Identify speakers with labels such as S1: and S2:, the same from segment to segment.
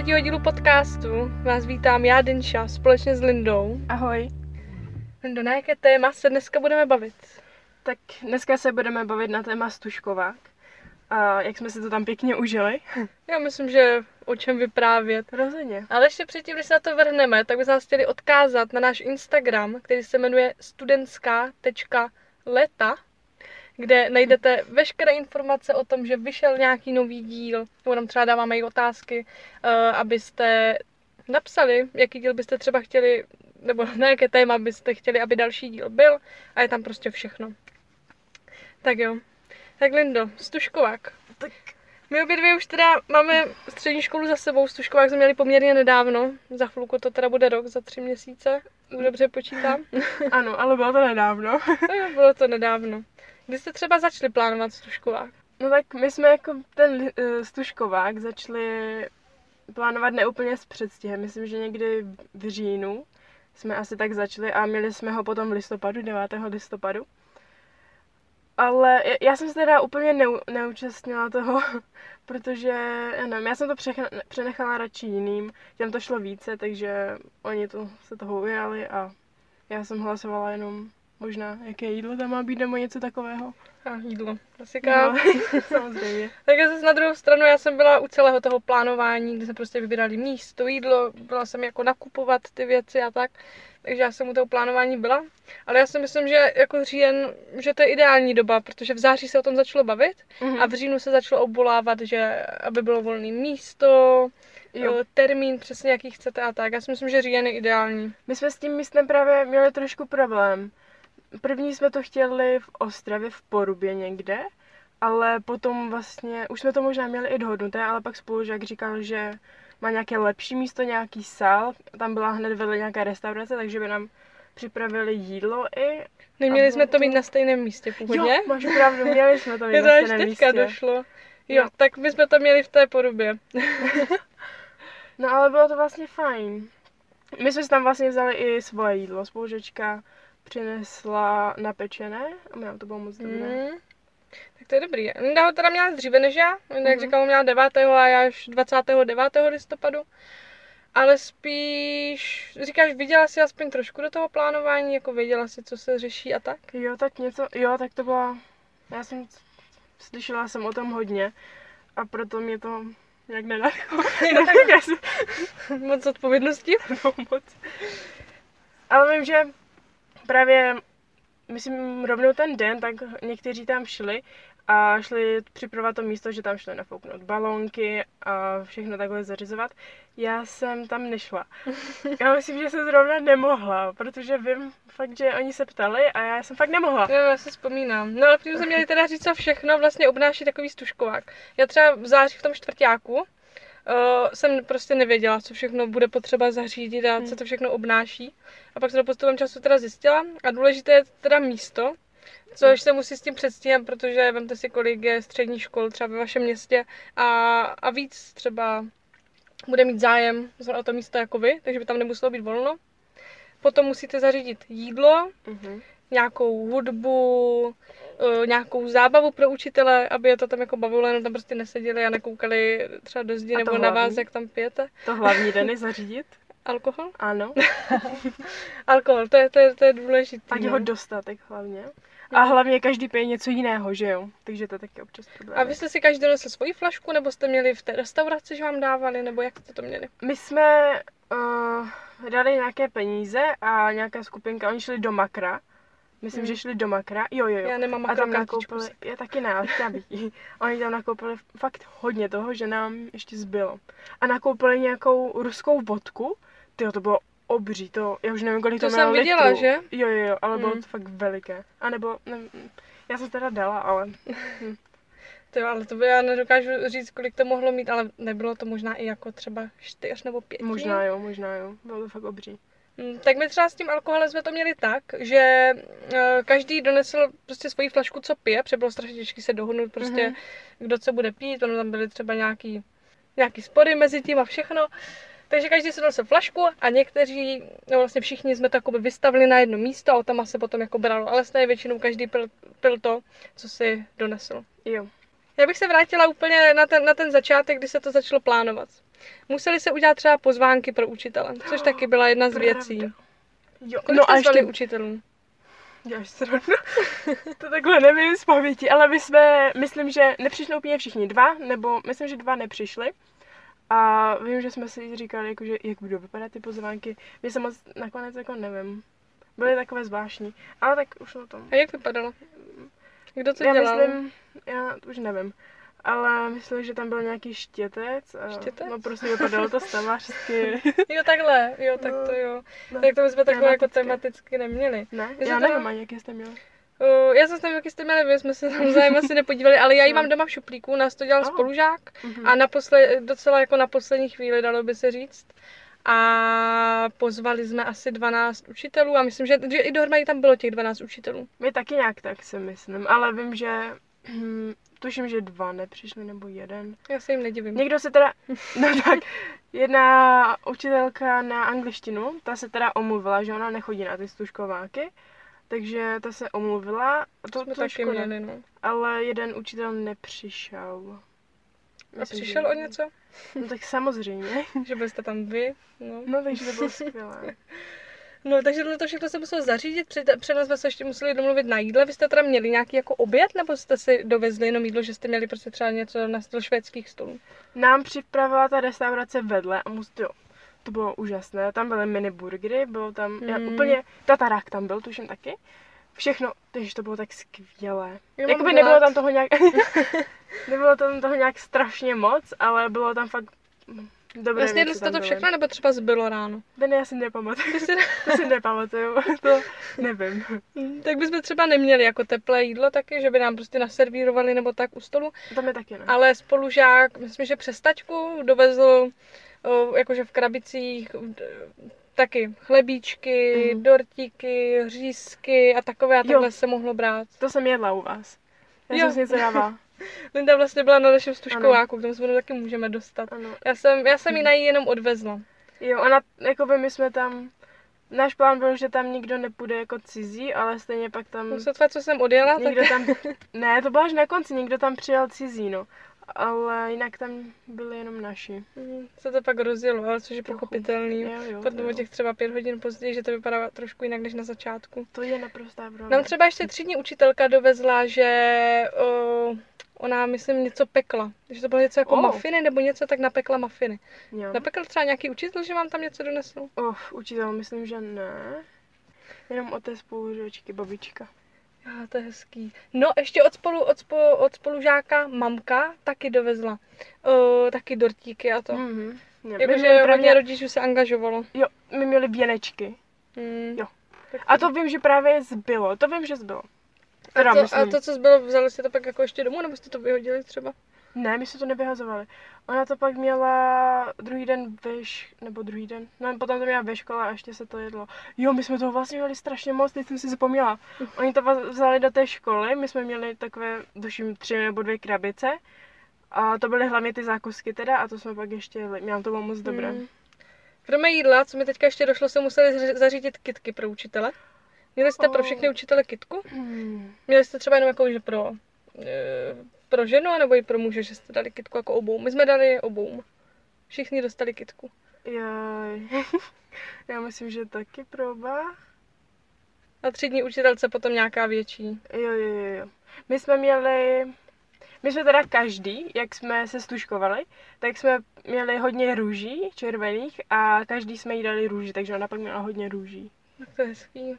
S1: třetího dílu podcastu vás vítám já, Denša, společně s Lindou.
S2: Ahoj.
S1: Lindo, na jaké téma se dneska budeme bavit?
S2: Tak dneska se budeme bavit na téma Stužkovák. A jak jsme si to tam pěkně užili.
S1: Já myslím, že o čem vyprávět.
S2: Rozhodně.
S1: Ale ještě předtím, když se na to vrhneme, tak bych vás chtěli odkázat na náš Instagram, který se jmenuje studentská.leta, kde najdete veškeré informace o tom, že vyšel nějaký nový díl, nebo tam třeba dáváme i otázky, uh, abyste napsali, jaký díl byste třeba chtěli, nebo na jaké téma byste chtěli, aby další díl byl a je tam prostě všechno. Tak jo. Tak Lindo, Stužkovák.
S2: Tak
S1: My obě dvě už teda máme střední školu za sebou, Stužkovák jsme měli poměrně nedávno, za chvilku to teda bude rok, za tři měsíce, dobře počítám.
S2: ano, ale bylo to nedávno.
S1: No bylo to nedávno. Kdy jste třeba začali plánovat Stužkovák?
S2: No tak my jsme jako ten uh, Stužkovák začali plánovat neúplně s předstihem. Myslím, že někdy v říjnu jsme asi tak začali a měli jsme ho potom v listopadu, 9. listopadu. Ale já- jsem se teda úplně neu, neúčastnila toho, protože, já nevím, já jsem to přenechala radši jiným, těm to šlo více, takže oni to se toho ujali a já jsem hlasovala jenom možná, jaké jídlo tam má být nebo něco takového.
S1: A jídlo, klasika.
S2: No, samozřejmě.
S1: Tak zase na druhou stranu já jsem byla u celého toho plánování, kdy jsme prostě vybírali místo, jídlo, byla jsem jako nakupovat ty věci a tak. Takže já jsem u toho plánování byla. Ale já si myslím, že jako říjen, že to je ideální doba, protože v září se o tom začalo bavit
S2: Mhm.
S1: a v říjnu se začalo obvolávat, že aby bylo volné místo,
S2: Jo.
S1: eh, termín přesně jaký chcete a tak. Já si myslím, že říjen je ideální.
S2: My jsme s tím místem právě měli trošku problém. První jsme to chtěli v Ostravě, v Porubě někde, ale potom vlastně, už jsme to možná měli i dohodnuté, ale pak spolužák říkal, že má nějaké lepší místo, nějaký sál, tam byla hned vedle nějaká restaurace, takže by nám připravili jídlo i.
S1: Neměli jsme to mít na stejném místě původně?
S2: Jo, máš pravdu, měli jsme to mít
S1: Je to
S2: na stejném
S1: teďka
S2: místě.
S1: došlo. Jo,
S2: Jo.
S1: tak my jsme to měli v té podobě.
S2: No ale bylo to vlastně fajn. My jsme si tam vlastně vzali i svoje jídlo. Spolužečka přinesla napečené a nám to bylo moc dobré.
S1: Mm. Tak to je dobrý. Linda ho teda měla dříve než já. Linda, jak
S2: Mhm.
S1: říkala, měla 9. a já až 29. listopadu. Ale spíš, říkáš, viděla jsi aspoň trošku do toho plánování, jako věděla si, co se řeší a tak?
S2: Jo, tak něco, jo, tak to byla, já jsem, slyšela jsem o tom hodně a proto mě to nějak nenadchlo.
S1: Moc odpovědností.
S2: to moc. Ale vím, že právě, myslím, rovnou ten den, tak někteří tam šli a šli připravovat to místo, že tam šli nafouknout balónky a všechno takhle zařizovat. Já jsem tam nešla. Já myslím, že jsem zrovna nemohla, protože vím fakt, že oni se ptali a já jsem fakt nemohla.
S1: Jo, já si vzpomínám. No ale protože jsme měli teda říct, co všechno vlastně obnáší takový stužkovák. Já třeba v září v tom čtvrtáku uh, jsem prostě nevěděla, co všechno bude potřeba zařídit a co to všechno obnáší. A pak jsem to postupem času teda zjistila. A důležité je teda místo, což se musí s tím předstihem, protože vemte si, kolik je střední škol třeba ve vašem městě a, a víc třeba bude mít zájem o to místo jako vy, takže by tam nemuselo být volno. Potom musíte zařídit jídlo,
S2: Mhm.
S1: Nějakou hudbu, eh, nějakou zábavu pro učitele, aby je to tam jako bavilo, jenom tam prostě neseděli a nekoukali třeba do zdi
S2: A
S1: nebo
S2: to
S1: na vás,
S2: hlavní?
S1: jak tam pijete.
S2: To hlavní den je zařídit.
S1: Alkohol?
S2: Ano.
S1: Alkohol, to je, to je, to je důležité.
S2: Ať
S1: no.
S2: ho dostatek hlavně. A hlavně každý pije něco jiného, že jo? Takže to je taky občas problém.
S1: A vy jste si každý donesl svoji flašku, nebo jste měli v té restauraci, že vám dávali, nebo jak jste to měli?
S2: My jsme uh, dali nějaké peníze a nějaká skupinka, oni šli do Makra. Myslím,
S1: Hmm.
S2: že šli do Makra. Jo, jo, jo.
S1: Já nemám
S2: a tam nakoupili, já taky ne, ale chtěla bych. Oni tam nakoupili fakt hodně toho, že nám ještě zbylo. A nakoupili nějakou ruskou vodku. Tyjo, to bylo obří, to, já už nevím, kolik to,
S1: To jsem viděla,
S2: litrů.
S1: že?
S2: Jo, jo, jo, ale bylo
S1: Mm.
S2: to fakt veliké. A nebo, nevím, já jsem teda dala, ale
S1: To, ale to by já nedokážu říct, kolik to mohlo mít, ale nebylo to možná i jako třeba čtyř nebo pět.
S2: možná jo, možná jo, bylo to fakt obří.
S1: Mm, Tak my třeba s tím alkoholem jsme to měli tak, že eh, každý donesl prostě svoji flašku, co pije, protože bylo strašně těžké se dohodnout prostě,
S2: Mhm.
S1: kdo co bude pít, ono tam byly třeba nějaký, nějaký spory mezi tím a všechno. Takže každý si donesl flašku a někteří, no vlastně všichni jsme to jakoby vystavili na jedno místo a tam se potom jako bralo, ale stejně většinou každý pil, pil to, co si donesl.
S2: Jo.
S1: Já bych se vrátila úplně na ten, na ten začátek, kdy se to začalo plánovat. Museli se udělat třeba pozvánky pro učitele, což taky byla jedna z věcí.
S2: Jo,
S1: Kolik
S2: no a ještě,
S1: učitelů?
S2: já se rovno, to takhle nevím z paměti, ale my jsme, myslím, že nepřišli úplně všichni dva, nebo myslím, že dva nepřišli. A vím, že jsme si říkali, jako, že jak budou vypadat ty pozvánky. My se moc nakonec jako nevím. Byly takové zvláštní. Ale tak už o tom.
S1: A jak vypadalo? Kdo to
S2: já
S1: dělal?
S2: myslím, já už nevím. Ale myslím, že tam byl nějaký štětec. A,
S1: Štětec?
S2: No prostě vypadalo to stavařsky.
S1: Jo, takhle, jo, tak to jo.
S2: No,
S1: Tak to bychom takhle jako tematicky neměli.
S2: Ne,
S1: My
S2: já
S1: jsme
S2: nevím ani, jaký jste měli.
S1: Uh, já jsem tam, jaký jste měli, my jsme se tam zájem asi nepodívali, ale já ji mám doma v šuplíku, nás to dělal
S2: Oh.
S1: spolužák
S2: Mhm.
S1: a naposled, docela jako na poslední chvíli, dalo by se říct. A pozvali jsme asi 12 učitelů a myslím, že, že i dohromady tam bylo těch 12 učitelů.
S2: My taky nějak tak si myslím, ale vím, že tuším, že dva nepřišli, nebo jeden.
S1: Já se jim nedivím.
S2: Někdo se teda, no tak, jedna učitelka na angličtinu, ta se teda omluvila, že ona nechodí na ty stužkováky, takže ta se omluvila, to,
S1: jsme
S2: to
S1: taky
S2: škoda.
S1: měli, no.
S2: Ale jeden učitel nepřišel.
S1: A přišel o něco?
S2: No tak samozřejmě.
S1: Že byste tam vy? No.
S2: No takže to bylo skvělé.
S1: no takže tohle to všechno se muselo zařídit, před, nás jsme se ještě museli domluvit na jídle. Vy jste teda měli nějaký jako oběd, nebo jste si dovezli jenom jídlo, že jste měli prostě třeba něco na styl švédských stolů?
S2: Nám připravila ta restaurace vedle a musí, jo, to bylo úžasné. Tam byly mini burgery, bylo tam já,
S1: Mm.
S2: úplně, tatarák tam byl, tuším taky. Všechno, takže to bylo tak skvělé. Jakoby nebylo tam toho nějak, nebylo tam toho nějak strašně moc, ale bylo tam fakt dobré
S1: Vlastně jste to všechno, nebo třeba zbylo ráno?
S2: Ten já si nepamatuju,
S1: Ty si-
S2: to si nepamatuju, to nevím.
S1: tak bychom třeba neměli jako teplé jídlo taky, že by nám prostě naservírovali nebo tak u stolu,
S2: Tam je taky ne.
S1: ale spolužák, myslím, že přes taťku dovezl jakože v krabicích taky chlebíčky,
S2: Mhm.
S1: dortíky, řízky a takové a
S2: Jo.
S1: takhle se mohlo brát.
S2: To jsem jedla u vás. Já
S1: Jo.
S2: jsem si něco dávala.
S1: Linda vlastně byla na našem stužkováku, k tomu se taky můžeme dostat.
S2: Ano.
S1: Já jsem, já jsem ji na jí jenom odvezla.
S2: Jo, ona, jakoby my jsme tam, náš plán byl, že tam nikdo nepůjde jako cizí, ale stejně pak tam,
S1: Musím tvrdit, co jsem odjela, tak
S2: někdo tam, ne, to bylo až na konci, někdo tam přijel cizí, no. Ale jinak tam byli jenom naši.
S1: Mm, se to pak rozjelo, ale což je
S2: Trochu.
S1: pochopitelný.
S2: Jo, jo,
S1: Potom
S2: to
S1: o
S2: jo.
S1: těch třeba pět hodin později, že to vypadá trošku jinak než na začátku.
S2: To je naprostá pravda.
S1: Nám třeba ještě třídní učitelka dovezla, že o, ona, myslím, něco pekla. Že to bylo něco jako
S2: Oh.
S1: mafiny nebo něco, tak napekla mafiny.
S2: Jo.
S1: Napekl třeba nějaký učitel, že vám tam něco donesl?
S2: Uf, učitel, myslím, že ne. Jenom od té spolužečky, babička.
S1: Já, to je hezký. No, ještě od, spolu, od, spolu, od spolužáka mamka taky dovezla. O, taky dortíky a to. Mm.
S2: Mhm. Jo, my
S1: Jakože hodně
S2: právě,
S1: rodičů se angažovalo.
S2: jo, my měli věnečky.
S1: Mm.
S2: Jo. A to vím, že právě zbylo. To vím, že zbylo. Teda
S1: a, to,
S2: myslím.
S1: a to, co zbylo, vzali jste to pak jako ještě domů, nebo jste to vyhodili třeba?
S2: Ne, my jsme to nevyhazovali. Ona to pak měla druhý den ve š... nebo druhý den, no potom to měla ve škole a ještě se to jedlo. Jo, my jsme toho vlastně měli strašně moc, teď jsem si zapomněla. Oni to vzali do té školy, my jsme měli takové, duším, tři nebo dvě krabice. A to byly hlavně ty zákusky teda a to jsme pak ještě jeli. Měla to bylo moc dobré.
S1: Mm. Kromě jídla, co mi teďka ještě došlo, se museli zařídit kitky pro učitele. Měli jste pro
S2: Oh.
S1: všechny učitele kitku?
S2: Hmm.
S1: Měli jste třeba jenom jako, že pro, e, pro ženu, nebo i pro muže, že jste dali kitku jako obou. My jsme dali obou. Všichni dostali kitku.
S2: Jaj. Já myslím, že taky proba.
S1: A třídní učitelce potom nějaká větší.
S2: Jo, jo, jo, jo. My jsme měli, my jsme teda každý, jak jsme se stužkovali, tak jsme měli hodně růží červených a každý jsme jí dali růži, takže ona pak měla hodně růží.
S1: Tak to je hezký.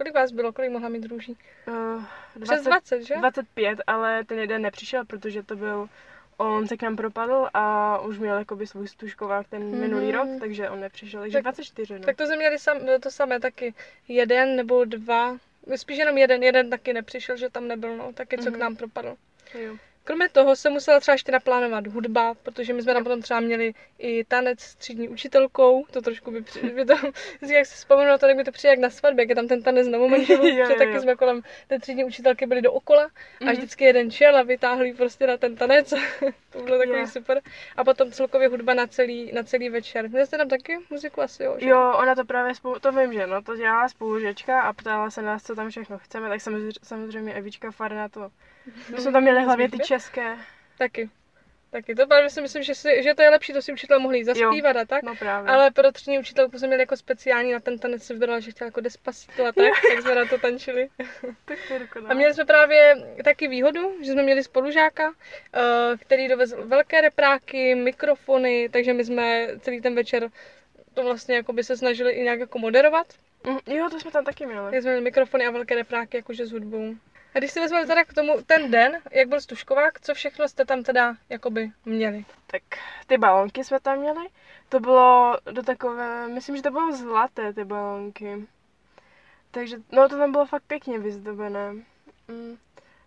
S1: Kolik vás bylo? Kolik mohla mít růží?
S2: Uh,
S1: Přes 20, že?
S2: 25, ale ten jeden nepřišel, protože to byl, on se k nám propadl a už měl jakoby svůj stužkovák ten
S1: Mhm.
S2: minulý rok, takže on nepřišel, takže
S1: Tak-
S2: 24, no.
S1: Tak to jsme měli sam, to samé taky. Jeden nebo dva. Spíš jenom jeden, jeden taky nepřišel, že tam nebyl, no, taky co k
S2: Mhm.
S1: nám propadl.
S2: jo.
S1: Kromě toho se musela třeba ještě naplánovat hudba, protože my jsme tam potom třeba měli i tanec s třídní učitelkou, to trošku by, při, by to, jak si vzpomenu to, tak mi to přijde jak na svatbě, jak je tam ten tanec na momentu, že taky jsme kolem té třídní učitelky byli dookola a
S2: Mhm.
S1: vždycky jeden šel a vytáhl jí prostě na ten tanec, to bylo takový
S2: Jo.
S1: super. A potom celkově hudba na celý, na celý večer. Měli jste tam taky muziku asi, jo? že?
S2: Jo, ona to právě spolu, to vím, že no, to dělala spolužečka a ptala se nás, co tam všechno chceme, tak samozřejmě, samozřejmě Evička Farna to. My jsme tam měli hlavně ty české.
S1: Taky. Taky to právě si myslím, že, si, že to je lepší, to si učitel mohli zaspívat a tak.
S2: No právě.
S1: Ale pro třídní učitelku jsme měli jako speciální na ten tanec si vybrala, že chtěla jako despacito a tak, tak jsme na to tančili.
S2: tak to.
S1: A měli jsme právě taky výhodu, že jsme měli spolužáka, eh, který dovezl velké repráky, mikrofony, takže my jsme celý ten večer to vlastně jako by se snažili i nějak jako moderovat.
S2: Mm, Jo, to jsme tam taky měli.
S1: Tak jsme měli mikrofony a velké repráky jakože s hudbou. A když si vezmeme teda k tomu ten den, jak byl stužkovák, co všechno jste tam teda jakoby měli?
S2: Tak ty balonky jsme tam měli. To bylo do takové, myslím, že to bylo zlaté ty balonky. Takže, no to tam bylo fakt pěkně vyzdobené. Mm.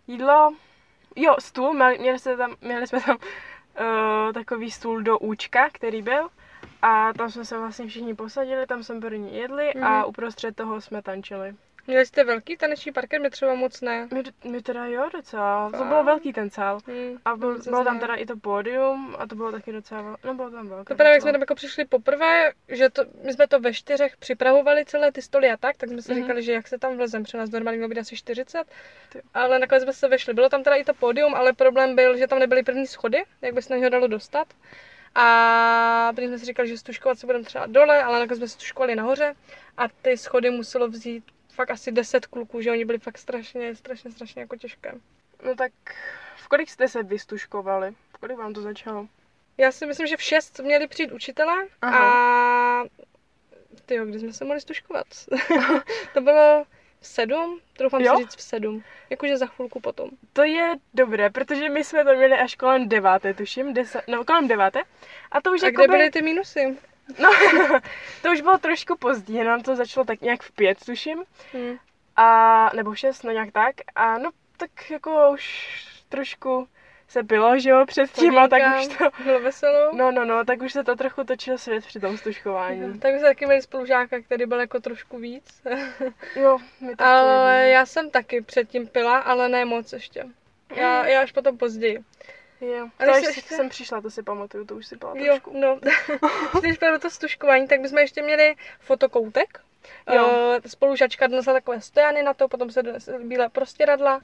S2: Jídlo, jo, stůl, měli, měli, jsme tam, měli jsme tam uh, takový stůl do účka, který byl. A tam jsme se vlastně všichni posadili, tam jsme první jedli mm-hmm. a
S1: Mhm.
S2: uprostřed toho jsme tančili.
S1: Měli jste velký taneční parket, my třeba moc ne.
S2: My, my teda jo docela, to
S1: Fakt?
S2: bylo velký ten sál.
S1: Hmm.
S2: A byl, bylo tam teda i to pódium a to bylo taky docela, no bylo tam velké.
S1: To právě, jak jsme tam jako přišli poprvé, že to, my jsme to ve čtyřech připravovali celé ty stoly a tak, tak jsme si
S2: Mhm.
S1: říkali, že jak se tam vlezem, při nás normálně mělo být asi 40,
S2: Ty.
S1: ale nakonec jsme se vešli. Bylo tam teda i to pódium, ale problém byl, že tam nebyly první schody, jak by se na něho dalo dostat. A když jsme si říkali, že stužkovat se budeme třeba dole, ale nakonec jsme stužkovali nahoře a ty schody muselo vzít fakt asi 10 kluků, že oni byli fakt strašně, strašně, strašně jako těžké.
S2: No tak v kolik jste se vystuškovali? V kolik vám to začalo?
S1: Já si myslím, že v 6 měli přijít učitelé
S2: Aha.
S1: a ty kdy jsme se mohli stuškovat? to bylo v 7, troufám
S2: Jo?
S1: si říct v 7. Jakože za chvilku potom.
S2: To je dobré, protože my jsme to měli až kolem deváté, tuším, deset, no kolem deváté. A to už
S1: A
S2: jako
S1: kde byly ty minusy?
S2: No, to už bylo trošku pozdě, nám to začalo tak nějak v pět, tuším.
S1: Hm.
S2: A, nebo šest, no nějak tak. A no, tak jako už trošku se bylo, že jo, předtím a tak už to...
S1: Bylo veselo.
S2: No, no, no, tak už se to trochu točil svět při tom stuškování.
S1: Tak jsme taky měli spolužáka, který byl jako trošku víc.
S2: Jo, my taky.
S1: ale já jsem taky předtím pila, ale ne moc ještě. Já, já až potom později.
S2: Jo,
S1: Ale
S2: to
S1: ještě-
S2: jsem přišla, to si pamatuju, to už si byla
S1: Jo,
S2: trošku.
S1: no. Když bylo to stužkování, tak bychom ještě měli fotokoutek.
S2: Jo.
S1: Uh, spolužačka donesla takové stojany na to, potom se bílé prostěradla,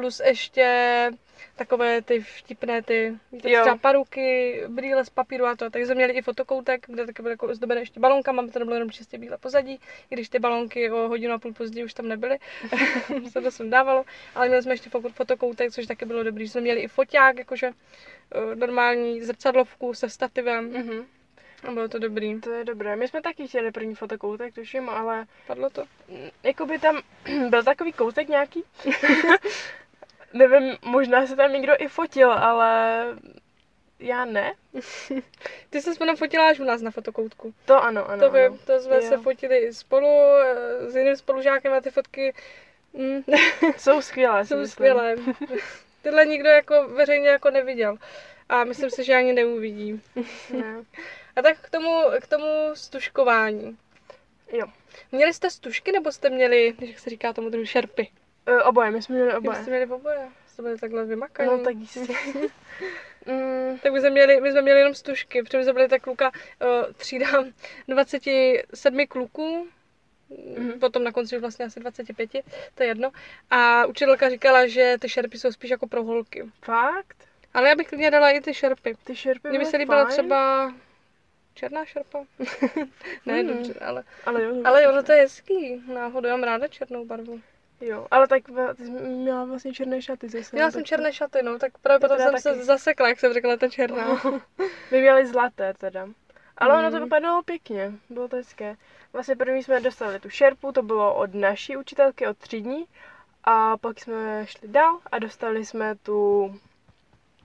S1: plus ještě takové ty vtipné ty,
S2: Jo.
S1: třeba paruky, brýle z papíru a to. Takže jsme měli i fotokoutek, kde taky byly jako ozdobené ještě balonkama, to nebylo jenom čistě bílé pozadí, i když ty balonky o hodinu a půl později už tam nebyly, se to sundávalo, ale měli jsme ještě fo- fotokoutek, což taky bylo dobrý. Jsme měli i foťák, jakože eh, normální zrcadlovku se stativem
S2: Mhm.
S1: a bylo to dobrý.
S2: To je dobré. My jsme taky chtěli první fotokoutek, tuším, ale
S1: Padlo to?
S2: jakoby tam byl takový koutek nějaký. Nevím, možná se tam někdo i fotil, ale já ne.
S1: Ty jsi se fotila až u nás na fotokoutku.
S2: To ano, ano.
S1: to, by,
S2: ano.
S1: to jsme
S2: Jo.
S1: se fotili spolu eh, s jiným spolužákem a ty fotky mm,
S2: Jsou skvělé,
S1: jsou
S2: myslím.
S1: skvělé. Tyhle nikdo jako veřejně jako neviděl. A myslím si, že ani neuvidí.
S2: Ne.
S1: A tak k tomu, k tomu stužkování.
S2: Jo.
S1: Měli jste stužky nebo jste měli, jak se říká tomu druhu, šerpy?
S2: E, oboje, my jsme měli
S1: Oboje.
S2: oboje.
S1: Jste měli oboje? Jste byli takhle vymakaní?
S2: No tak jistě. mm,
S1: Tak my jsme měli, my jsme měli jenom stužky, protože my jsme byli tak kluka uh, třída 27 kluků,
S2: Mhm.
S1: potom na konci vlastně asi 25, to je jedno. A učitelka říkala, že ty šerpy jsou spíš jako pro holky.
S2: fakt?
S1: Ale já bych klidně dala i ty šerpy.
S2: Ty šerpy
S1: Mně by se líbila
S2: fajn,
S1: třeba černá šerpa. ne,
S2: Mhm.
S1: dobře, ale,
S2: Ale jo,
S1: ale ono to je hezký. Náhodou, já mám ráda černou barvu.
S2: Jo. Ale tak ty jsi měla vlastně černé šaty zase.
S1: Měla jsem
S2: tak
S1: černé šaty, no, tak právě
S2: To
S1: potom jsem se
S2: taky.
S1: zasekla, jak jsem řekla, ta černá.
S2: My měli zlaté teda. Ale ono to
S1: Mm.
S2: vypadalo pěkně, bylo to hezké. Vlastně první jsme dostali tu šerpu, to bylo od naší učitelky, od třídní. A pak jsme šli dál a dostali jsme tu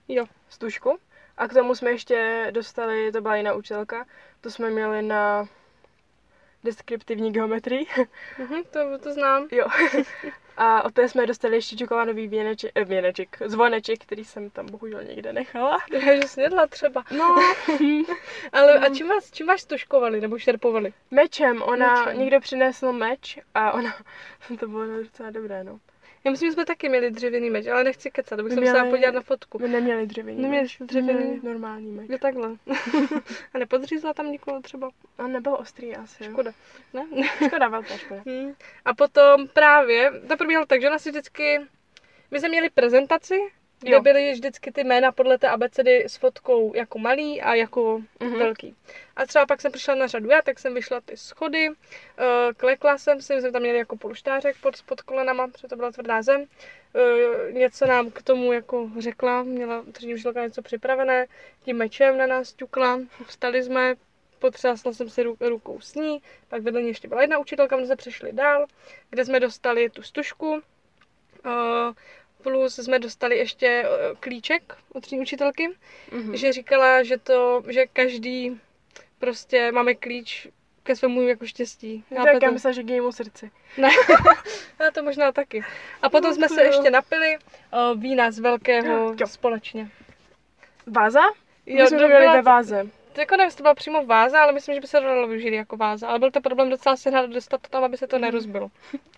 S1: Jo.
S2: stužku. A k tomu jsme ještě dostali, to byla jiná učitelka, to jsme měli na deskriptivní geometrii.
S1: Mhm, to, to znám.
S2: jo. A od té jsme dostali ještě čokoládový věneček, eh, věneček, zvoneček, který jsem tam bohužel někde nechala.
S1: Že snědla třeba.
S2: No,
S1: Ale a čím vás, čím vás stužkovali nebo šerpovali?
S2: Mečem, ona.
S1: Mečem.
S2: někdo přinesl meč a ona, to bylo docela dobré, no.
S1: Já myslím, že jsme taky měli dřevěný meč, ale nechci kecat, abych
S2: My
S1: se musela
S2: měli-
S1: podívat na fotku.
S2: My neměli dřevěný
S1: Neměli
S2: meč.
S1: dřevěný?
S2: Měli normální meč.
S1: Je takhle. a nepodřízla tam nikoho třeba?
S2: A nebyl ostrý asi.
S1: Škoda. Ne?
S2: Škoda, velká škoda.
S1: Hmm. A potom právě, to probíhalo tak, že ona si vždycky, my jsme měli prezentaci kde
S2: Jo.
S1: byly vždycky ty jména podle té abecedy s fotkou jako malý a jako
S2: Mhm.
S1: velký. A třeba pak jsem přišla na řadu já, tak jsem vyšla ty schody, uh, klekla jsem si, my jsme tam měli jako polštářek pod, pod kolenama, protože to byla tvrdá zem. Uh, něco nám k tomu jako řekla, měla tržní učitelka něco připravené, tím mečem na nás ťukla, vstali jsme, potřásla jsem si ru- rukou s ní, pak vedle ní ještě byla jedna učitelka, my jsme přešli dál, kde jsme dostali tu stužku, uh, plus jsme dostali ještě uh, klíček od třídní učitelky,
S2: Mhm.
S1: že říkala, že to, že každý prostě máme klíč ke svému jako štěstí.
S2: Tak
S1: Chápete?
S2: já myslím, že k jejímu srdci.
S1: Ne, ale to možná taky. A potom
S2: No
S1: jsme se
S2: jo.
S1: ještě napili uh, vína z velkého
S2: Jo.
S1: společně.
S2: Váza?
S1: Jo,
S2: My jsme
S1: to byla-
S2: ve váze.
S1: Jako nevím, to byla přímo váza, ale myslím, že by se to dalo využít jako váza. Ale byl to problém docela se dostat to tam, aby se to
S2: Mhm.
S1: nerozbilo.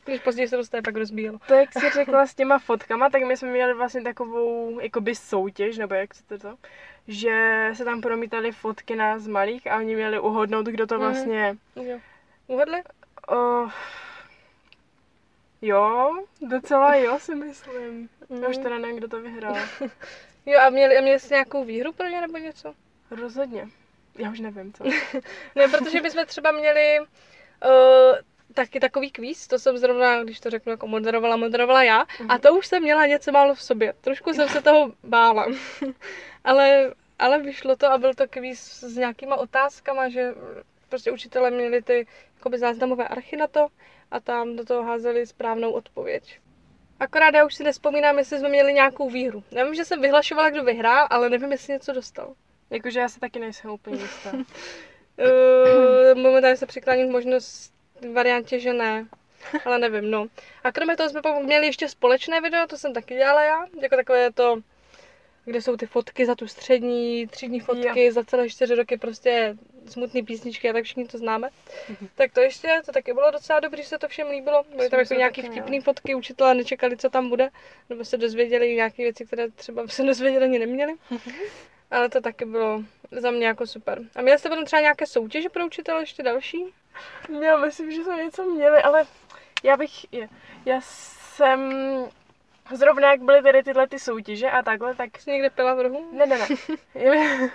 S1: Když později se dostane, pak rozbíjelo.
S2: To, jak jsi řekla s těma fotkama, tak my jsme měli vlastně takovou jakoby soutěž, nebo jak se to to, že se tam promítaly fotky nás malých a oni měli uhodnout, kdo to
S1: Mhm.
S2: vlastně...
S1: Jo. Uhodli?
S2: Oh, jo, docela jo, si myslím. Já už teda nevím, kdo to vyhrál.
S1: Jo, a měli, a měli jste nějakou výhru pro ně nebo něco?
S2: Rozhodně. Já už nevím, co.
S1: Ne, protože bychom třeba měli uh, taky takový kvíz, to jsem zrovna, když to řeknu, jako moderovala, moderovala já.
S2: Mhm.
S1: A to už jsem měla něco málo v sobě. Trošku jsem se toho bála. ale, ale vyšlo to a byl to kvíz s nějakýma otázkama, že prostě učitelé měli ty jakoby záznamové archy na to a tam do toho házeli správnou odpověď. Akorát já už si nespomínám, jestli jsme měli nějakou výhru. Já vím, že jsem vyhlašovala, kdo vyhrál, ale nevím, jestli něco dostal.
S2: Jakože já se taky nejsem úplně jistá.
S1: Uh, momentálně se přikláním k možnost variantě, že ne. Ale nevím, no. A kromě toho jsme měli ještě společné video, to jsem taky dělala já. Jako takové to, kde jsou ty fotky za tu střední, třídní fotky, za celé čtyři roky prostě smutné písničky a tak všichni to známe. Tak to ještě, to taky bylo docela dobrý, že se to všem líbilo. Byly tam jako
S2: taky
S1: vtipné fotky, učitelé nečekali, co tam bude, nebo se dozvěděli nějaké věci, které třeba se dozvěděli ani neměli. Ale to taky bylo za mě jako super. A měli jste potom třeba nějaké soutěže pro učitele ještě další?
S2: Já myslím, že jsme něco měli, ale já bych, já jsem, zrovna jak byly tady tyhle ty soutěže a takhle, tak
S1: Jsi někde pila v rohu?
S2: Ne, ne, ne.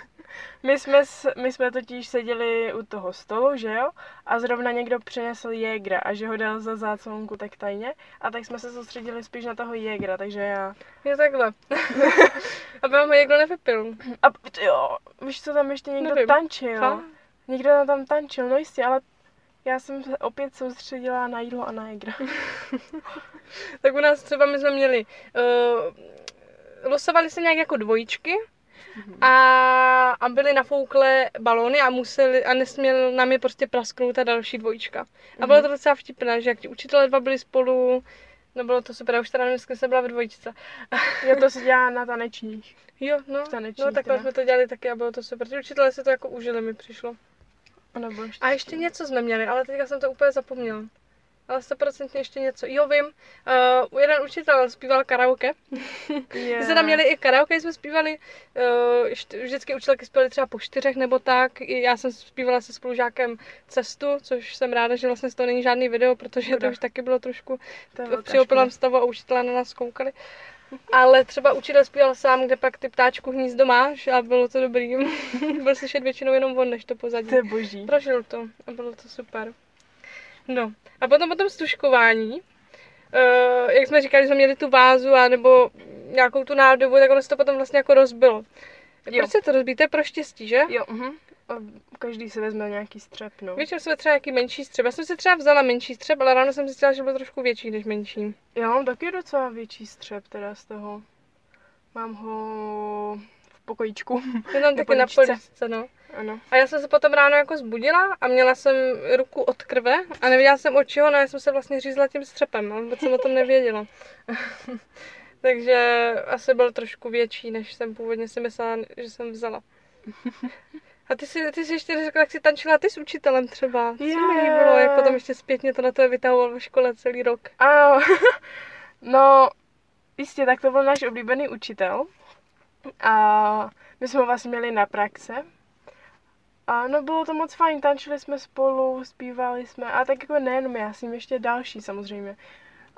S2: My jsme, s- my jsme totiž seděli u toho stolu, že jo? A zrovna někdo přinesl Jägra a že ho dal za záclonku tak tajně. A tak jsme se soustředili spíš na toho Jägra, takže já...
S1: Je takhle. Aby vám ho někdo nevypil.
S2: A jo, víš co, tam ještě někdo
S1: Nevím.
S2: tančil.
S1: Fakt?
S2: Někdo tam tančil, no jistě, ale já jsem se opět soustředila na jídlo a na Jägra.
S1: Tak u nás třeba my jsme měli, uh, losovali se nějak jako dvojičky a, a byly nafoukle balony a museli, a nesměl nám je prostě prasknout ta další dvojička. A bylo to docela vtipné, že jak ti učitelé dva byli spolu, no bylo to super, já už teda jestli jsem byla ve dvojičce.
S2: Já to se dělá na tanečních.
S1: Jo, no,
S2: Tanečních
S1: no takhle
S2: teda.
S1: jsme to dělali taky a bylo to super. Ti učitelé si to jako užili, mi přišlo.
S2: Nebo ještě...
S1: A ještě něco jsme měli, ale teďka jsem to úplně zapomněla. Ale 100% ještě něco. Jo, vím, uh, jeden učitel zpíval karaoke.
S2: Je.
S1: My jsme tam měli i karaoke, jsme zpívali, uh, št- vždycky učitelky zpívaly třeba po čtyřech nebo tak. I Já jsem zpívala se spolužákem cestu, což jsem ráda, že vlastně z toho není žádný video, protože to
S2: Škoda.
S1: už taky bylo trošku
S2: To
S1: v stavu a učitelé na nás koukali. Ale třeba učitel zpíval sám, kde pak ty ptáčku hnízdo máš a bylo to dobrý. Byl slyšet většinou jenom on, než to pozadí.
S2: To je boží.
S1: Prožil to a bylo to super. No a potom potom stužkování. Uh, jak jsme říkali, že jsme měli tu vázu a nebo nějakou tu nádobu, tak ono se to potom vlastně jako rozbilo.
S2: Jo.
S1: Proč se to je pro štěstí, že?
S2: Jo, uh A každý si vezme nějaký střep, no.
S1: Většinou jsme třeba nějaký menší střep. Já jsem si třeba vzala menší střep, ale ráno jsem zjistila, že byl trošku větší než menší.
S2: Já mám taky docela větší střep teda z toho. Mám ho v pokojíčku.
S1: Je tam taky na
S2: poličce,
S1: no.
S2: ano.
S1: A já jsem se potom ráno jako zbudila a měla jsem ruku od krve a nevěděla jsem od čeho, no já jsem se vlastně řízla tím střepem, ale vůbec jsem o tom nevěděla. Takže asi byl trošku větší, než jsem původně si myslela, že jsem vzala. A ty si, ty si ještě řekla, jak jsi tančila ty s učitelem třeba. To se mi líbilo, jak potom ještě zpětně to na to vytahoval ve škole celý rok.
S2: A no, jistě, tak to byl náš oblíbený učitel. A my jsme ho vlastně měli na praxe. A no bylo to moc fajn, tančili jsme spolu, zpívali jsme. A tak jako nejenom já, s ním ještě další samozřejmě.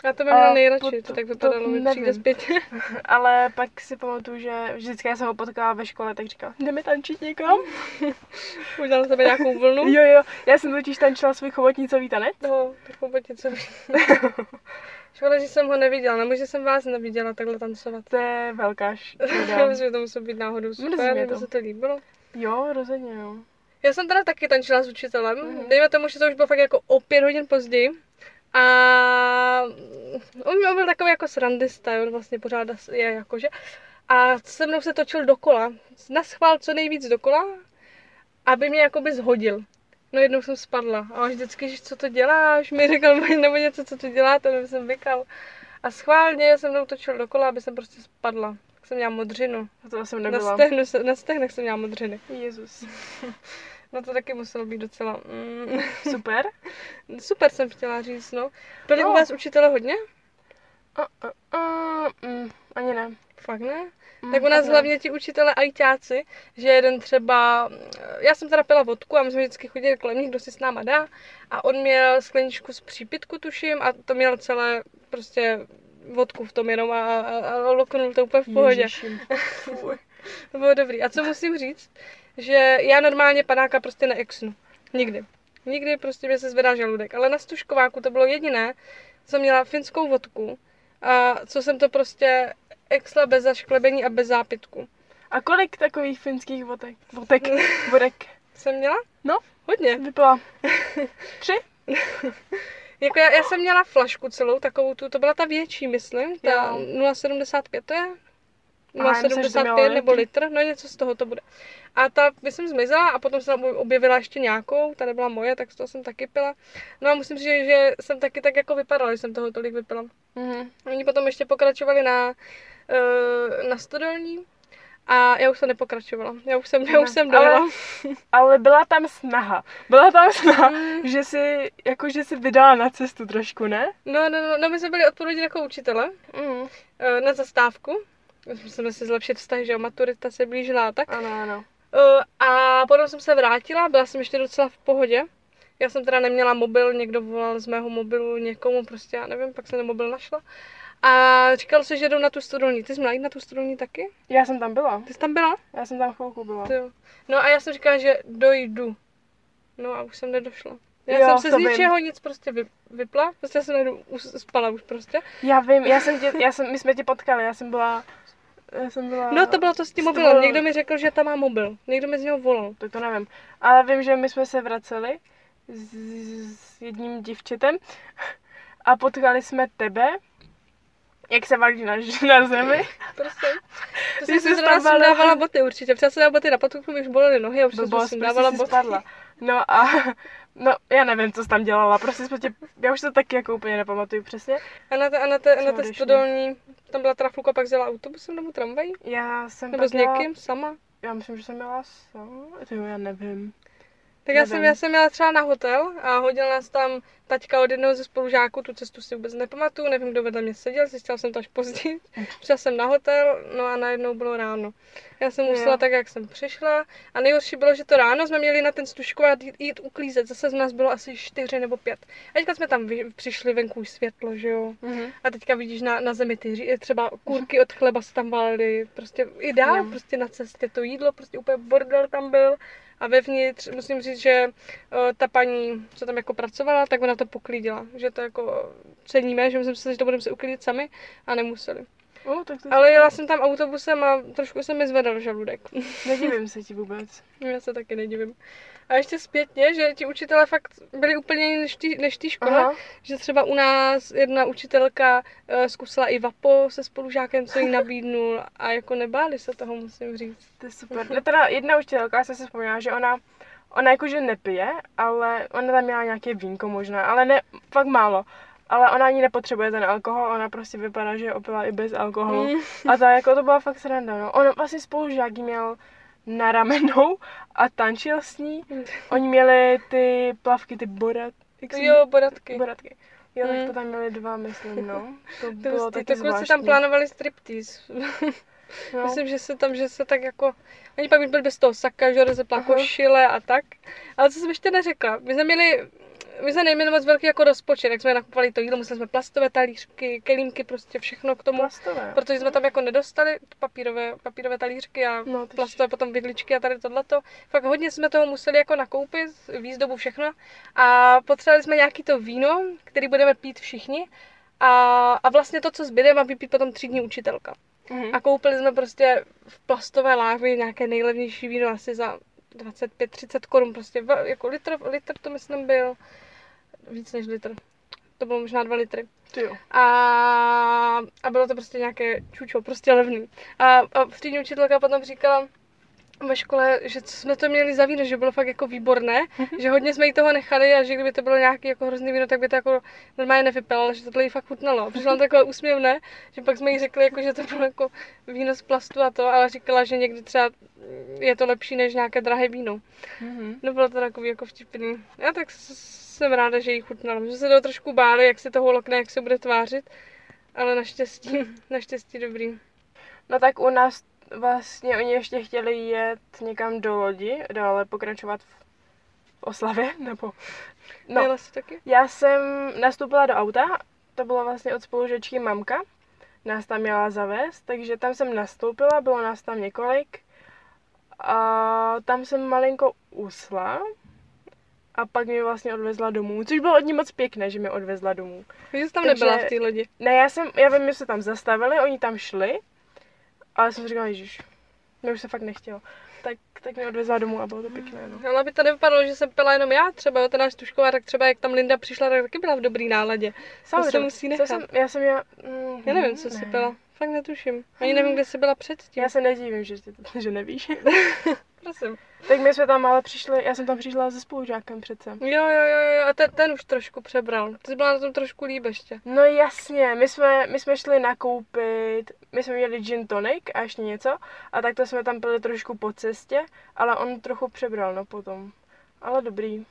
S1: Já to mám na nejradši, to tak
S2: to
S1: vypadalo, mi přijde zpětně.
S2: Ale pak si pamatuju, že vždycky já jsem ho potkala ve škole, tak říkala, jdeme tančit někam?
S1: Udělal tebe nějakou vlnu.
S2: Jo, jo, já jsem totiž tančila svůj chobotnicový tanec.
S1: No, takovou něco. Škoda, že jsem ho neviděla, nebo že jsem vás neviděla takhle tancovat.
S2: To je velká škoda.
S1: Myslím, že to muselo být náhodou super, nebo
S2: to.
S1: se to líbilo.
S2: Jo, rozhodně, jo.
S1: Já jsem teda taky tančila s učitelem.
S2: Mhm.
S1: Mm-hmm. Dejme tomu, že to už bylo fakt jako o pět hodin později. A on byl takový jako srandista, on vlastně pořád je jakože. A se mnou se točil dokola. Na schvál co nejvíc dokola, aby mě jakoby zhodil. No jednou jsem spadla a on vždycky, že co to děláš, mi říkal nebo něco, co to děláte, nebo jsem vykal. A schválně se mnou točil dokola, aby jsem prostě spadla. Tak jsem měla modřinu.
S2: A to jsem
S1: Na,
S2: nebyla.
S1: stehnu, se- na stehnech jsem měla modřiny.
S2: Jezus.
S1: No to taky muselo být docela... Mm,
S2: Super.
S1: super jsem chtěla říct, no. Byli u
S2: No.
S1: vás učitele hodně?
S2: Uh, uh, uh, mm, ani ne.
S1: Fakt ne?
S2: Mm,
S1: Tak u nás
S2: ne.
S1: hlavně ti učitele ajťáci, že jeden třeba, já jsem teda pila vodku a my jsme vždycky chodili kolem nich, kdo si s náma dá a on měl skleničku z přípitku, tuším, a to měl celé prostě vodku v tom jenom a, a, a loknul to úplně v pohodě. To bylo dobrý. A co musím říct, že já normálně panáka prostě neexnu. Nikdy. Nikdy prostě mě se zvedá žaludek. Ale na stužkováku to bylo jediné, co měla finskou vodku a co jsem to prostě exla bez zašklebení a bez zápitku.
S2: A kolik takových finských vodek? Vodek? Vodek.
S1: Jsem měla?
S2: No.
S1: Hodně.
S2: Vypila. Tři?
S1: Jako já, já jsem měla flašku celou, takovou tu, to byla ta větší, myslím, ta
S2: Jo.
S1: 0,75 to je?
S2: Myslím, to mělo
S1: 0,75 nebo
S2: litr.
S1: no něco z toho to bude. A ta by jsem zmizela a potom jsem objevila ještě nějakou, ta nebyla moje, tak z toho jsem taky pila. No a musím říct, že, že jsem taky tak jako vypadala, že jsem toho tolik vypila.
S2: Mhm.
S1: Oni potom ještě pokračovali na, uh, na stodolní a já už jsem nepokračovala. Já už jsem, já už jsem
S2: ale-
S1: dojela.
S2: Ale byla tam snaha. Byla tam snaha,
S1: Mm.
S2: že si, jako že si vydala na cestu trošku, ne?
S1: No, no, no, no, my jsme byli odpovědi jako učitele
S2: Mm.
S1: eh, na zastávku. Musíme si zlepšit vztah, že jo, maturita se blížila tak.
S2: Ano, ano.
S1: Eh, A potom jsem se vrátila, byla jsem ještě docela v pohodě. Já jsem teda neměla mobil, někdo volal z mého mobilu někomu, prostě já nevím, pak jsem ten mobil našla. A říkal se, že jdou na tu studolní. Ty jsi měla jít na tu studolní taky?
S2: Já jsem tam byla.
S1: Ty jsi tam byla?
S2: Já jsem tam chvilku byla.
S1: Ty jo. No a já jsem říkala, že dojdu. No a už jsem nedošla. Já
S2: Jo,
S1: jsem se z
S2: vím.
S1: ničeho nic prostě vy, vypla, prostě jsem nejdu, už spala už prostě.
S2: Já vím, já jsem tě, já jsem, my jsme tě potkali, já jsem byla, já jsem byla...
S1: No to bylo to s tím mobilem,
S2: bylo-
S1: někdo mi řekl, že tam má mobil, někdo mi z něho volal.
S2: Tak to nevím. Ale vím, že my jsme se vraceli s, s jedním divčetem a potkali jsme tebe, jak se valí na, na zemi.
S1: Prostě. To
S2: Ty
S1: jsem
S2: jsi
S1: si zrovna
S2: spadla,
S1: dávala boty určitě. Třeba jsem dávala boty na patůku, mi už bolely nohy a už jsem
S2: Blbost,
S1: si
S2: prostě
S1: boty.
S2: spadla. No a no, já nevím, co jsi tam dělala, prostě jsme tě, já už to taky jako úplně nepamatuju přesně.
S1: A na té, a na té, na té stodolní, tam byla trafluka, pak vzala autobusem nebo tramvají?
S2: Já jsem
S1: Nebo s
S2: jela-
S1: někým, sama?
S2: Já myslím, že jsem jela sama, to jo, já nevím.
S1: Tak já jsem, já jsem jela třeba na hotel a hodil nás tam taťka od jednoho ze spolužáků, tu cestu si vůbec nepamatuju, nevím, kdo vedle mě seděl, zjistila jsem to až později. Přišla jsem na hotel, no a najednou bylo ráno. Já jsem musela tak, jak jsem přišla a nejhorší bylo, že to ráno jsme měli na ten stužkovat jít, jít uklízet, zase z nás bylo asi čtyři nebo pět. A teďka jsme tam vy, přišli venku už světlo, že jo.
S2: Mhm.
S1: A teďka vidíš na, na zemi ty třeba kůrky od chleba se tam valily, prostě i dál,
S2: Jo.
S1: prostě na cestě to jídlo, prostě úplně bordel tam byl. A vevnitř musím říct, že uh, ta paní, co tam jako pracovala, tak ona to poklidila. Že to jako ceníme, že jsme si že to budeme si uklidit sami a nemuseli.
S2: O, tak to
S1: Ale jela jsem tam autobusem a trošku se mi zvedal žaludek.
S2: nedivím se ti vůbec.
S1: Já se taky nedivím. A ještě zpětně, že ti učitelé fakt byli úplně jiní než tý, než tý škole.
S2: Aha.
S1: Že třeba u nás jedna učitelka uh, zkusila i vapo se spolužákem, co jí nabídnul a jako nebáli se toho, musím říct.
S2: To je super. No teda jedna učitelka, já jsem si vzpomněla, že ona, ona jakože nepije, ale ona tam měla nějaké vínko možná, ale ne, fakt málo. Ale ona ani nepotřebuje ten alkohol, ona prostě vypadá, že je opila i bez alkoholu.
S1: Mm.
S2: A ta jako to byla fakt sranda, no. On vlastně spolužák měl na ramenou a tančil s ní. Oni měli ty plavky, ty borat, jak
S1: Jo, boratky.
S2: boratky. Jo, tak
S1: Mm.
S2: to tam měli dva, myslím, no. To
S1: To,
S2: bylo
S1: ty,
S2: taky
S1: to
S2: zvláštní.
S1: tam plánovali striptease.
S2: no.
S1: Myslím, že se tam, že se tak jako... Oni pak byli bez toho saka, že rozepla
S2: Aha.
S1: košile a tak. Ale co jsem ještě neřekla, my jsme měli my jsme neměli moc velký jako rozpočet, jak jsme nakupovali to jídlo, museli jsme plastové talířky, kelímky, prostě všechno k tomu,
S2: Plastové.
S1: protože jsme tam jako nedostali papírové, papírové talířky a
S2: No, to
S1: plastové potom vidličky a tady tohleto. Fakt hodně jsme toho museli jako nakoupit, výzdobu, všechno. A potřebovali jsme nějaký to víno, který budeme pít všichni. A, a vlastně to, co zbyde, má vypít potom třídní učitelka.
S2: Mhm.
S1: A koupili jsme prostě v plastové láhvi nějaké nejlevnější víno asi za 25-30 korun, prostě jako litr, litr to myslím byl, víc než litr. To bylo možná 2 litry.
S2: Ty jo.
S1: A, a bylo to prostě nějaké čučo, prostě levný. A, a třídní učitelka potom říkala, ve škole, že jsme to měli za víno, že bylo fakt jako výborné, že hodně jsme jí toho nechali a že kdyby to bylo nějaký jako hrozný víno, tak by to jako normálně nevypilo, ale že tohle jí fakt chutnalo. Přišlo nám takové úsměvné, že pak jsme jí řekli, jako, že to bylo jako víno z plastu a to, ale říkala, že někdy třeba je to lepší než nějaké drahé víno.
S2: Mhm.
S1: No bylo to takový jako vtipný. Já tak jsem ráda, že jí chutnalo. My jsme se toho trošku báli, jak se to holokne, jak se bude tvářit, ale naštěstí, naštěstí dobrý.
S2: No tak u nás vlastně oni ještě chtěli jet někam do lodi, dále pokračovat v oslavě, nebo...
S1: No. Jela jsi taky?
S2: já jsem nastoupila do auta, to bylo vlastně od spolužečky mamka, nás tam měla zavést, takže tam jsem nastoupila, bylo nás tam několik a tam jsem malinko usla a pak mě vlastně odvezla domů, což bylo od ní moc pěkné, že mě odvezla domů.
S1: Takže jsi tam
S2: Takže-
S1: nebyla v té lodi.
S2: Ne, já jsem, já vím, že se tam zastavili, oni tam šli, ale jsem si říkala, ježiš, mě už se fakt nechtělo. Tak, tak mě odvezla domů a bylo to pěkné, no.
S1: Ale aby to nevypadalo, že jsem pila jenom já, třeba jo, ta náš tušková, tak třeba jak tam Linda přišla, tak taky byla v dobrý náladě. se musí
S2: co
S1: nechat.
S2: jsem, já jsem já, mm,
S1: Já nevím, co jsi
S2: ne.
S1: pila. Fakt netuším. Ani nevím, kde jsi byla předtím.
S2: Já se nedivím, že, ty to, že nevíš.
S1: Prosím.
S2: tak my jsme tam ale přišli, já jsem tam přišla se spolužákem přece.
S1: Jo, jo, jo, jo, a ten, ten už trošku přebral. Ty jsi byla na tom trošku líp ještě.
S2: No jasně, my jsme, my jsme šli nakoupit, my jsme měli gin tonic a ještě něco a tak to jsme tam pili trošku po cestě, ale on trochu přebral, no potom. Ale dobrý.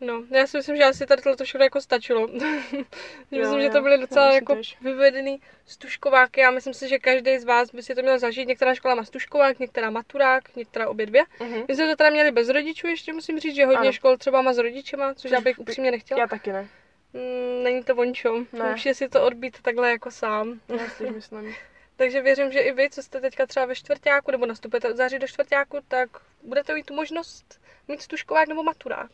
S1: No, já si myslím, že asi tady tohle všechno jako stačilo. myslím,
S2: Jo,
S1: že
S2: jo,
S1: to byly docela
S2: já
S1: jako
S2: tež.
S1: vyvedený stužkováky. Já myslím si, že každý z vás by si to měl zažít. Některá škola má stužkovák, některá maturák, některá obě dvě.
S2: Mhm.
S1: My jsme to teda měli bez rodičů ještě, musím říct, že hodně
S2: Ano.
S1: škol třeba má s rodičema, což já
S2: Což
S1: bych
S2: by-
S1: upřímně nechtěla.
S2: Já taky ne.
S1: Mm, není to vončo.
S2: Ne.
S1: Musíte si to odbít takhle jako sám.
S2: Já si myslím.
S1: Takže věřím, že i vy, co jste teďka třeba ve čtvrtáku nebo nastupujete od září do čtvrtáku, tak budete mít tu možnost mít stužkovák nebo maturák.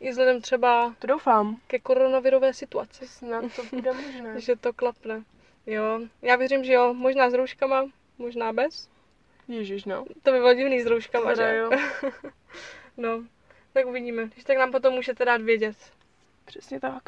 S1: I vzhledem třeba
S2: To doufám.
S1: ke koronavirové situaci,
S2: Snad to bude možné.
S1: že to klapne. Jo, já věřím, že jo, možná s rouškama, možná bez.
S2: Ježíš, no.
S1: To by bylo divný s rouškama,
S2: Teda
S1: že?
S2: jo.
S1: No, tak uvidíme. Když tak nám potom můžete dát vědět.
S2: Přesně tak.